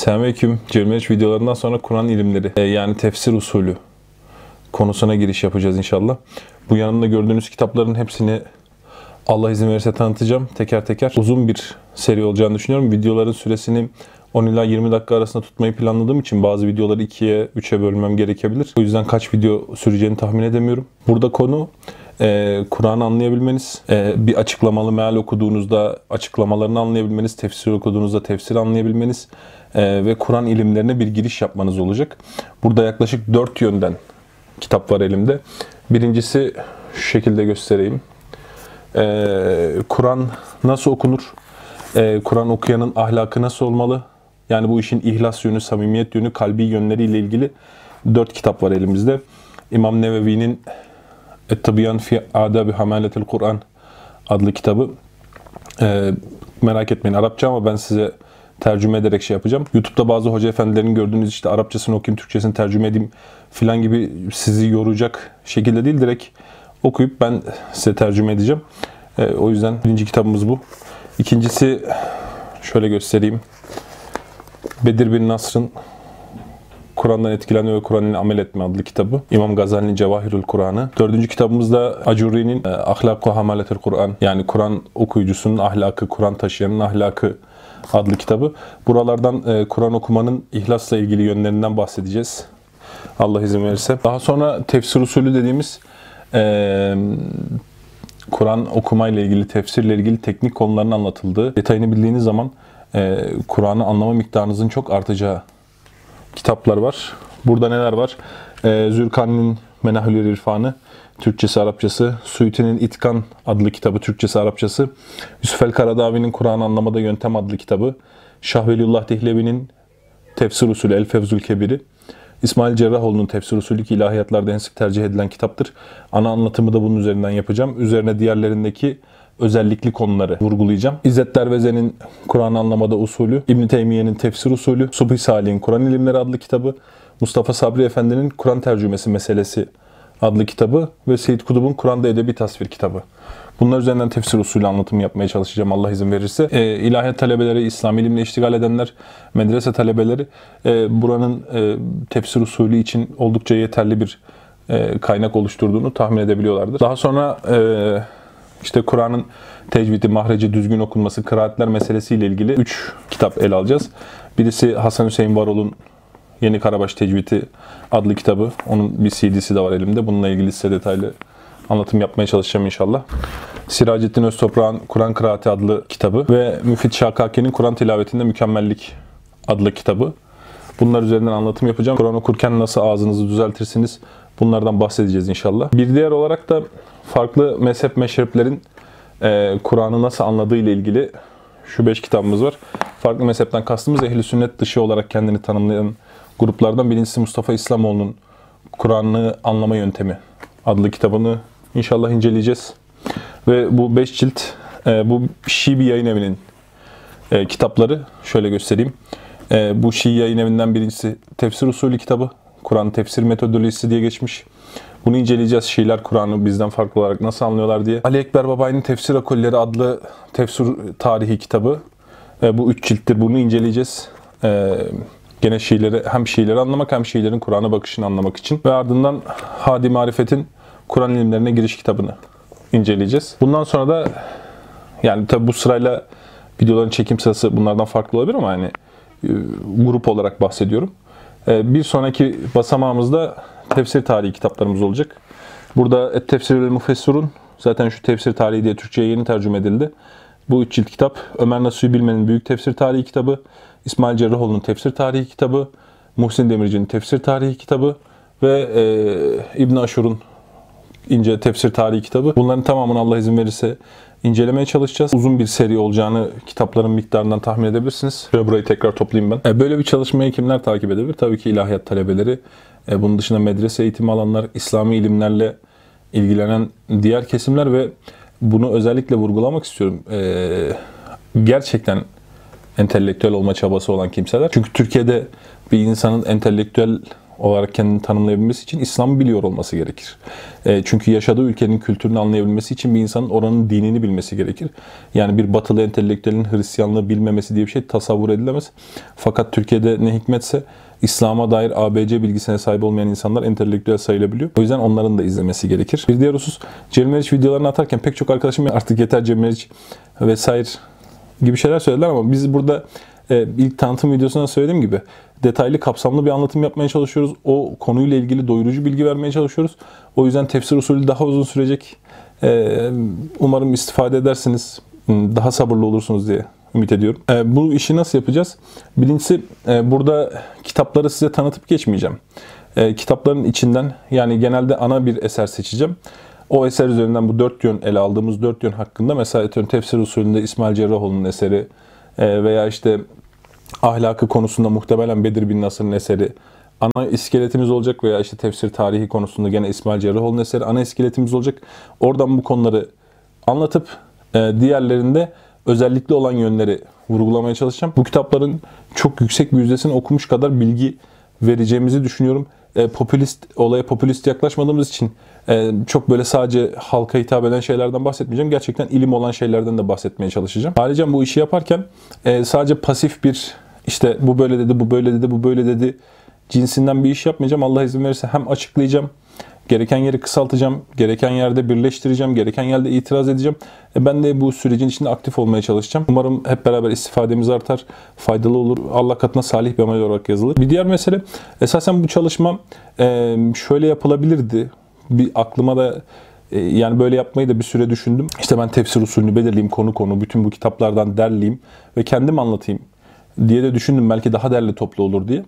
Selamünaleyküm. Cemiliç videolarından sonra Kur'an ilimleri e, yani tefsir usulü konusuna giriş yapacağız inşallah. Bu yanımda gördüğünüz kitapların hepsini Allah izin verirse tanıtacağım teker teker. Uzun bir seri olacağını düşünüyorum. Videoların süresini 10 ila 20 dakika arasında tutmayı planladığım için bazı videoları 2'ye 3'e bölmem gerekebilir. O yüzden kaç video süreceğini tahmin edemiyorum. Burada konu e, Kur'an'ı anlayabilmeniz, e, bir açıklamalı meal okuduğunuzda açıklamalarını anlayabilmeniz, tefsir okuduğunuzda tefsir anlayabilmeniz ve Kur'an ilimlerine bir giriş yapmanız olacak. Burada yaklaşık 4 yönden kitap var elimde. Birincisi şu şekilde göstereyim. E, Kur'an nasıl okunur? E, Kur'an okuyanın ahlakı nasıl olmalı? Yani bu işin ihlas yönü, samimiyet yönü, kalbi yönleriyle ilgili 4 kitap var elimizde. İmam Nevevi'nin Et-Tabiyan fi Adabi Hamaletil Kur'an adlı kitabı. Ee, merak etmeyin Arapça ama ben size tercüme ederek şey yapacağım. YouTube'da bazı hoca efendilerin gördüğünüz işte Arapçasını okuyayım, Türkçesini tercüme edeyim filan gibi sizi yoracak şekilde değil direkt okuyup ben size tercüme edeceğim. Ee, o yüzden birinci kitabımız bu. İkincisi şöyle göstereyim. Bedir bin Nasr'ın Kur'an'dan etkilenme ve Kur'an amel etme adlı kitabı. İmam Gazali'nin Cevahirül Kur'an'ı. Dördüncü kitabımızda Acuri'nin e, Ahlak-ı Hamaletel Kur'an yani Kur'an okuyucusunun ahlakı, Kur'an taşıyanın ahlakı adlı kitabı. Buralardan e, Kur'an okumanın ihlasla ilgili yönlerinden bahsedeceğiz. Allah izin verirse. Daha sonra tefsir usulü dediğimiz e, Kur'an okumayla ilgili, tefsirle ilgili teknik konuların anlatıldığı, detayını bildiğiniz zaman e, Kur'an'ı anlama miktarınızın çok artacağı kitaplar var. Burada neler var? E, Zürkan'ın Menahülür İrfanı, Türkçesi, Arapçası, Suyuti'nin İtkan adlı kitabı, Türkçesi, Arapçası, Yusuf El Karadavi'nin Kur'an Anlamada Yöntem adlı kitabı, Şahvelullah Dehlevi'nin Tefsir Usulü El Fevzül Kebiri, İsmail Cerrahoğlu'nun Tefsir Usulü ki ilahiyatlarda en sık tercih edilen kitaptır. Ana anlatımı da bunun üzerinden yapacağım. Üzerine diğerlerindeki özellikli konuları vurgulayacağım. İzzet Derveze'nin Kur'an anlamada usulü, İbn Teymiye'nin tefsir usulü, Subhi Salih'in Kur'an ilimleri adlı kitabı, Mustafa Sabri Efendi'nin Kur'an tercümesi meselesi adlı kitabı ve Seyyid Kutub'un Kur'an'da edebi tasvir kitabı. Bunlar üzerinden tefsir usulü anlatım yapmaya çalışacağım Allah izin verirse. E, ilahiyat talebeleri, İslam ilimle iştigal edenler, medrese talebeleri e, buranın e, tefsir usulü için oldukça yeterli bir e, kaynak oluşturduğunu tahmin edebiliyorlardır. Daha sonra e, işte Kur'an'ın tecvidi, mahreci, düzgün okunması, kıraatler meselesiyle ilgili 3 kitap ele alacağız. Birisi Hasan Hüseyin Varol'un Yeni Karabaş Tecvidi adlı kitabı. Onun bir CD'si de var elimde. Bununla ilgili size detaylı anlatım yapmaya çalışacağım inşallah. Siracettin Öztoprak'ın Kur'an Kıraati adlı kitabı ve Müfit Şakaki'nin Kur'an Tilavetinde Mükemmellik adlı kitabı. Bunlar üzerinden anlatım yapacağım. Kur'an okurken nasıl ağzınızı düzeltirsiniz bunlardan bahsedeceğiz inşallah. Bir diğer olarak da farklı mezhep meşreplerin e, Kur'an'ı nasıl anladığı ile ilgili şu beş kitabımız var. Farklı mezhepten kastımız ehli sünnet dışı olarak kendini tanımlayan gruplardan birincisi Mustafa İslamoğlu'nun Kur'an'ı anlama yöntemi adlı kitabını inşallah inceleyeceğiz. Ve bu beş cilt e, bu Şii bir yayın evinin e, kitapları şöyle göstereyim. E, bu Şii yayın evinden birincisi Tefsir Usulü kitabı. Kur'an tefsir metodolojisi diye geçmiş. Bunu inceleyeceğiz. Şiiler Kur'an'ı bizden farklı olarak nasıl anlıyorlar diye. Ali Ekber Babay'ın Tefsir Akolleri adlı tefsir tarihi kitabı. E, bu üç cilttir. Bunu inceleyeceğiz. E, gene Şiileri, hem Şiileri anlamak hem Şiilerin Kur'an'a bakışını anlamak için. Ve ardından Hadi Marifet'in Kur'an ilimlerine giriş kitabını inceleyeceğiz. Bundan sonra da yani tabi bu sırayla videoların çekim sırası bunlardan farklı olabilir ama hani grup olarak bahsediyorum. E, bir sonraki basamağımızda tefsir tarihi kitaplarımız olacak. Burada Et Tefsir ve Mufessirun zaten şu tefsir tarihi diye Türkçe'ye yeni tercüme edildi. Bu üç cilt kitap. Ömer Nasuhi Bilmen'in Büyük Tefsir Tarihi kitabı, İsmail Cerrahoğlu'nun Tefsir Tarihi kitabı, Muhsin Demirci'nin Tefsir Tarihi kitabı ve e, İbn Aşur'un ince tefsir tarihi kitabı. Bunların tamamını Allah izin verirse incelemeye çalışacağız. Uzun bir seri olacağını kitapların miktarından tahmin edebilirsiniz. Ve burayı tekrar toplayayım ben. E, böyle bir çalışmayı kimler takip edebilir? Tabii ki ilahiyat talebeleri. E, bunun dışında medrese eğitimi alanlar, İslami ilimlerle ilgilenen diğer kesimler ve bunu özellikle vurgulamak istiyorum. E, gerçekten entelektüel olma çabası olan kimseler. Çünkü Türkiye'de bir insanın entelektüel olarak kendini tanımlayabilmesi için İslam'ı biliyor olması gerekir. E, çünkü yaşadığı ülkenin kültürünü anlayabilmesi için bir insanın oranın dinini bilmesi gerekir. Yani bir batılı entelektüelin Hristiyanlığı bilmemesi diye bir şey tasavvur edilemez. Fakat Türkiye'de ne hikmetse İslam'a dair ABC bilgisine sahip olmayan insanlar entelektüel sayılabiliyor. O yüzden onların da izlemesi gerekir. Bir diğer husus Cem Meriç videolarını atarken pek çok arkadaşım artık yeter Cem Meriç vesaire gibi şeyler söylediler ama biz burada ilk tanıtım videosunda söylediğim gibi detaylı kapsamlı bir anlatım yapmaya çalışıyoruz. O konuyla ilgili doyurucu bilgi vermeye çalışıyoruz. O yüzden tefsir usulü daha uzun sürecek. E, umarım istifade edersiniz. Daha sabırlı olursunuz diye ümit ediyorum. E, bu işi nasıl yapacağız? Birincisi e, burada kitapları size tanıtıp geçmeyeceğim. E, kitapların içinden yani genelde ana bir eser seçeceğim. O eser üzerinden bu dört yön ele aldığımız dört yön hakkında mesela tefsir usulünde İsmail Cerrahoğlu'nun eseri e, veya işte ahlakı konusunda muhtemelen Bedir bin Nasır'ın eseri, ana iskeletimiz olacak veya işte tefsir tarihi konusunda gene İsmail Cerrahoğlu'nun eseri ana iskeletimiz olacak. Oradan bu konuları anlatıp e, diğerlerinde özellikle olan yönleri vurgulamaya çalışacağım. Bu kitapların çok yüksek bir yüzdesini okumuş kadar bilgi vereceğimizi düşünüyorum. E, popülist olaya popülist yaklaşmadığımız için e, çok böyle sadece halka hitap eden şeylerden bahsetmeyeceğim. Gerçekten ilim olan şeylerden de bahsetmeye çalışacağım. Ayrıca bu işi yaparken e, sadece pasif bir işte bu böyle dedi, bu böyle dedi, bu böyle dedi cinsinden bir iş yapmayacağım. Allah izin verirse hem açıklayacağım Gereken yeri kısaltacağım, gereken yerde birleştireceğim, gereken yerde itiraz edeceğim. E ben de bu sürecin içinde aktif olmaya çalışacağım. Umarım hep beraber istifademiz artar, faydalı olur. Allah katına salih bir amel olarak yazılır. Bir diğer mesele, esasen bu çalışma e, şöyle yapılabilirdi. Bir aklıma da e, yani böyle yapmayı da bir süre düşündüm. İşte ben tefsir usulünü belirleyeyim konu konu, bütün bu kitaplardan derleyeyim ve kendim anlatayım diye de düşündüm. Belki daha derli toplu olur diye.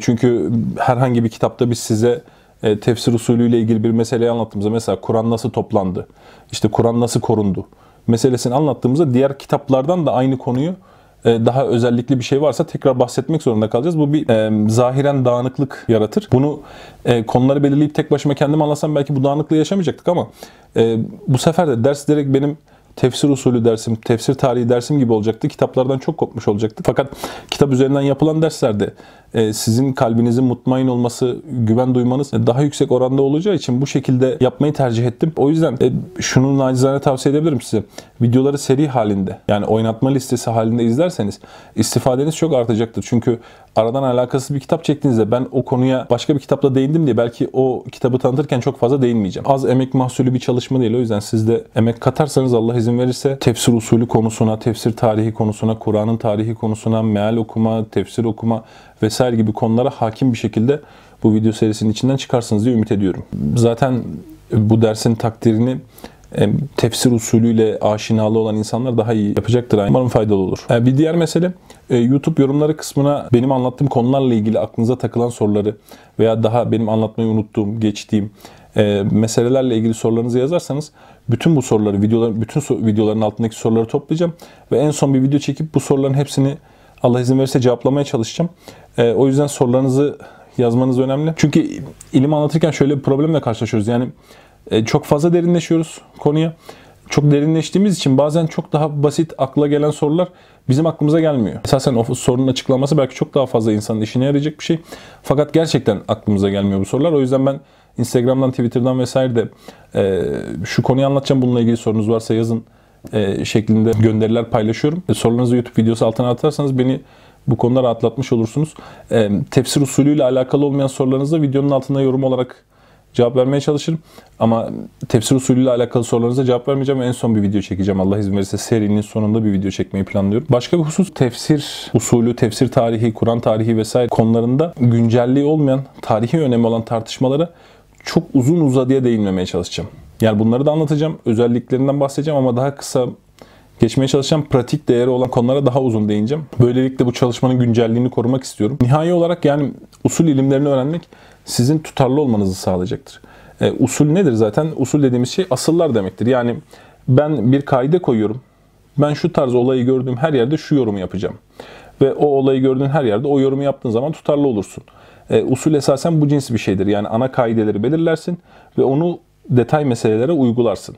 Çünkü herhangi bir kitapta biz size e, tefsir usulüyle ilgili bir meseleyi anlattığımızda mesela Kur'an nasıl toplandı, işte Kur'an nasıl korundu meselesini anlattığımızda diğer kitaplardan da aynı konuyu e, daha özellikli bir şey varsa tekrar bahsetmek zorunda kalacağız. Bu bir e, zahiren dağınıklık yaratır. Bunu e, konuları belirleyip tek başıma kendim anlasam belki bu dağınıklığı yaşamayacaktık ama e, bu sefer de ders direkt benim tefsir usulü dersim, tefsir tarihi dersim gibi olacaktı. Kitaplardan çok kopmuş olacaktı. Fakat kitap üzerinden yapılan derslerde e, sizin kalbinizin mutmain olması, güven duymanız daha yüksek oranda olacağı için bu şekilde yapmayı tercih ettim. O yüzden e, şunu nacizane tavsiye edebilirim size. Videoları seri halinde yani oynatma listesi halinde izlerseniz istifadeniz çok artacaktır. Çünkü aradan alakasız bir kitap çektiğinizde ben o konuya başka bir kitapla değindim diye belki o kitabı tanıtırken çok fazla değinmeyeceğim. Az emek mahsulü bir çalışma değil. O yüzden siz de emek katarsanız Allah izin verirse tefsir usulü konusuna, tefsir tarihi konusuna, Kur'an'ın tarihi konusuna, meal okuma, tefsir okuma vesaire gibi konulara hakim bir şekilde bu video serisinin içinden çıkarsınız diye ümit ediyorum. Zaten bu dersin takdirini tefsir usulüyle aşinalı olan insanlar daha iyi yapacaktır. Umarım faydalı olur. E, bir diğer mesele e, YouTube yorumları kısmına benim anlattığım konularla ilgili aklınıza takılan soruları veya daha benim anlatmayı unuttuğum, geçtiğim e, meselelerle ilgili sorularınızı yazarsanız bütün bu soruları, videolar, bütün videoların altındaki soruları toplayacağım ve en son bir video çekip bu soruların hepsini Allah izin verirse cevaplamaya çalışacağım. O yüzden sorularınızı yazmanız önemli. Çünkü ilim anlatırken şöyle bir problemle karşılaşıyoruz. Yani e, çok fazla derinleşiyoruz konuya. Çok derinleştiğimiz için bazen çok daha basit akla gelen sorular bizim aklımıza gelmiyor. Esasen o sorunun açıklaması belki çok daha fazla insanın işine yarayacak bir şey. Fakat gerçekten aklımıza gelmiyor bu sorular. O yüzden ben Instagram'dan, Twitter'dan vesaire de e, şu konuyu anlatacağım bununla ilgili sorunuz varsa yazın e, şeklinde gönderiler paylaşıyorum. E, sorularınızı YouTube videosu altına atarsanız beni bu konuda rahatlatmış olursunuz. E, tefsir usulüyle alakalı olmayan sorularınızı videonun altında yorum olarak cevap vermeye çalışırım. Ama tefsir usulüyle alakalı sorularınıza cevap vermeyeceğim ve en son bir video çekeceğim. Allah izin verirse serinin sonunda bir video çekmeyi planlıyorum. Başka bir husus tefsir usulü, tefsir tarihi, Kur'an tarihi vesaire konularında güncelliği olmayan, tarihi önemi olan tartışmalara çok uzun uzadıya değinmemeye çalışacağım. Yani bunları da anlatacağım. Özelliklerinden bahsedeceğim ama daha kısa geçmeye çalışacağım. Pratik değeri olan konulara daha uzun değineceğim. Böylelikle bu çalışmanın güncelliğini korumak istiyorum. Nihai olarak yani usul ilimlerini öğrenmek sizin tutarlı olmanızı sağlayacaktır. E, usul nedir zaten? Usul dediğimiz şey asıllar demektir. Yani ben bir kaide koyuyorum. Ben şu tarz olayı gördüğüm her yerde şu yorumu yapacağım. Ve o olayı gördüğün her yerde o yorumu yaptığın zaman tutarlı olursun. E, usul esasen bu cins bir şeydir. Yani ana kaideleri belirlersin ve onu detay meselelere uygularsın.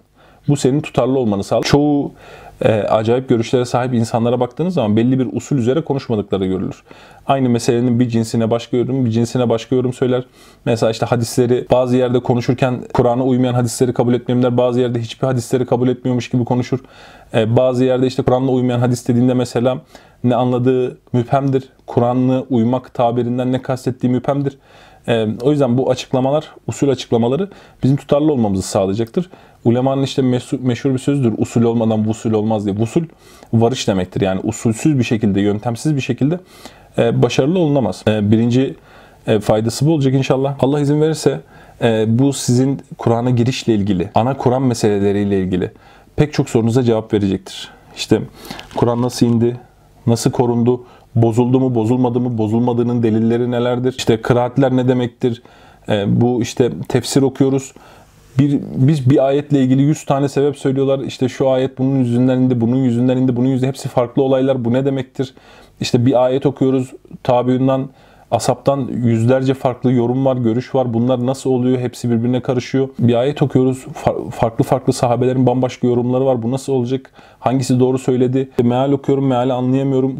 Bu senin tutarlı olmanı sağlar. Çoğu e, acayip görüşlere sahip insanlara baktığınız zaman belli bir usul üzere konuşmadıkları görülür. Aynı meselenin bir cinsine başka yorum, bir cinsine başka yorum söyler. Mesela işte hadisleri bazı yerde konuşurken Kur'an'a uymayan hadisleri kabul etmeyenler bazı yerde hiçbir hadisleri kabul etmiyormuş gibi konuşur. E, bazı yerde işte Kur'an'la uymayan hadis dediğinde mesela ne anladığı müphemdir. Kur'an'la uymak tabirinden ne kastettiği müphemdir. E, o yüzden bu açıklamalar, usul açıklamaları bizim tutarlı olmamızı sağlayacaktır. Ulemanın işte meşhur, bir sözdür. Usul olmadan vusul olmaz diye. Vusul varış demektir. Yani usulsüz bir şekilde, yöntemsiz bir şekilde e, başarılı olunamaz. E, birinci e, faydası bu olacak inşallah. Allah izin verirse e, bu sizin Kur'an'a girişle ilgili, ana Kur'an meseleleriyle ilgili pek çok sorunuza cevap verecektir. İşte Kur'an nasıl indi, nasıl korundu, bozuldu mu, bozulmadı mı, bozulmadığının delilleri nelerdir? İşte kıraatler ne demektir? E, bu işte tefsir okuyoruz. Bir, biz bir ayetle ilgili 100 tane sebep söylüyorlar. İşte şu ayet bunun yüzünden indi, bunun yüzünden indi, bunun yüzünden hepsi farklı olaylar. Bu ne demektir? İşte bir ayet okuyoruz. Tabiinden, asaptan yüzlerce farklı yorum var, görüş var. Bunlar nasıl oluyor? Hepsi birbirine karışıyor. Bir ayet okuyoruz. Farklı farklı sahabelerin bambaşka yorumları var. Bu nasıl olacak? Hangisi doğru söyledi? Meal okuyorum, meali anlayamıyorum.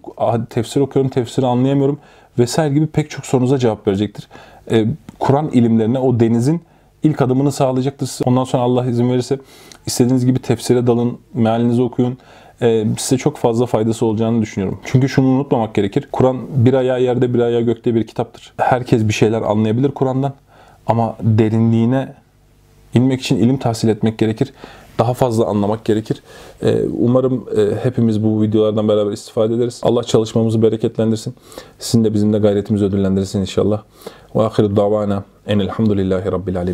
Tefsir okuyorum, tefsiri anlayamıyorum. Vesaire gibi pek çok sorunuza cevap verecektir. Ee, Kur'an ilimlerine o denizin ilk adımını sağlayacaktır. Ondan sonra Allah izin verirse istediğiniz gibi tefsire dalın, mealinizi okuyun. Ee, size çok fazla faydası olacağını düşünüyorum. Çünkü şunu unutmamak gerekir. Kur'an bir ayağı yerde bir ayağı gökte bir kitaptır. Herkes bir şeyler anlayabilir Kur'an'dan ama derinliğine inmek için ilim tahsil etmek gerekir. Daha fazla anlamak gerekir. Ee, umarım e, hepimiz bu videolardan beraber istifade ederiz. Allah çalışmamızı bereketlendirsin. Sizin de bizim de gayretimizi ödüllendirsin inşallah. Ve ahiru davana enelhamdülillahi rabbil alemin.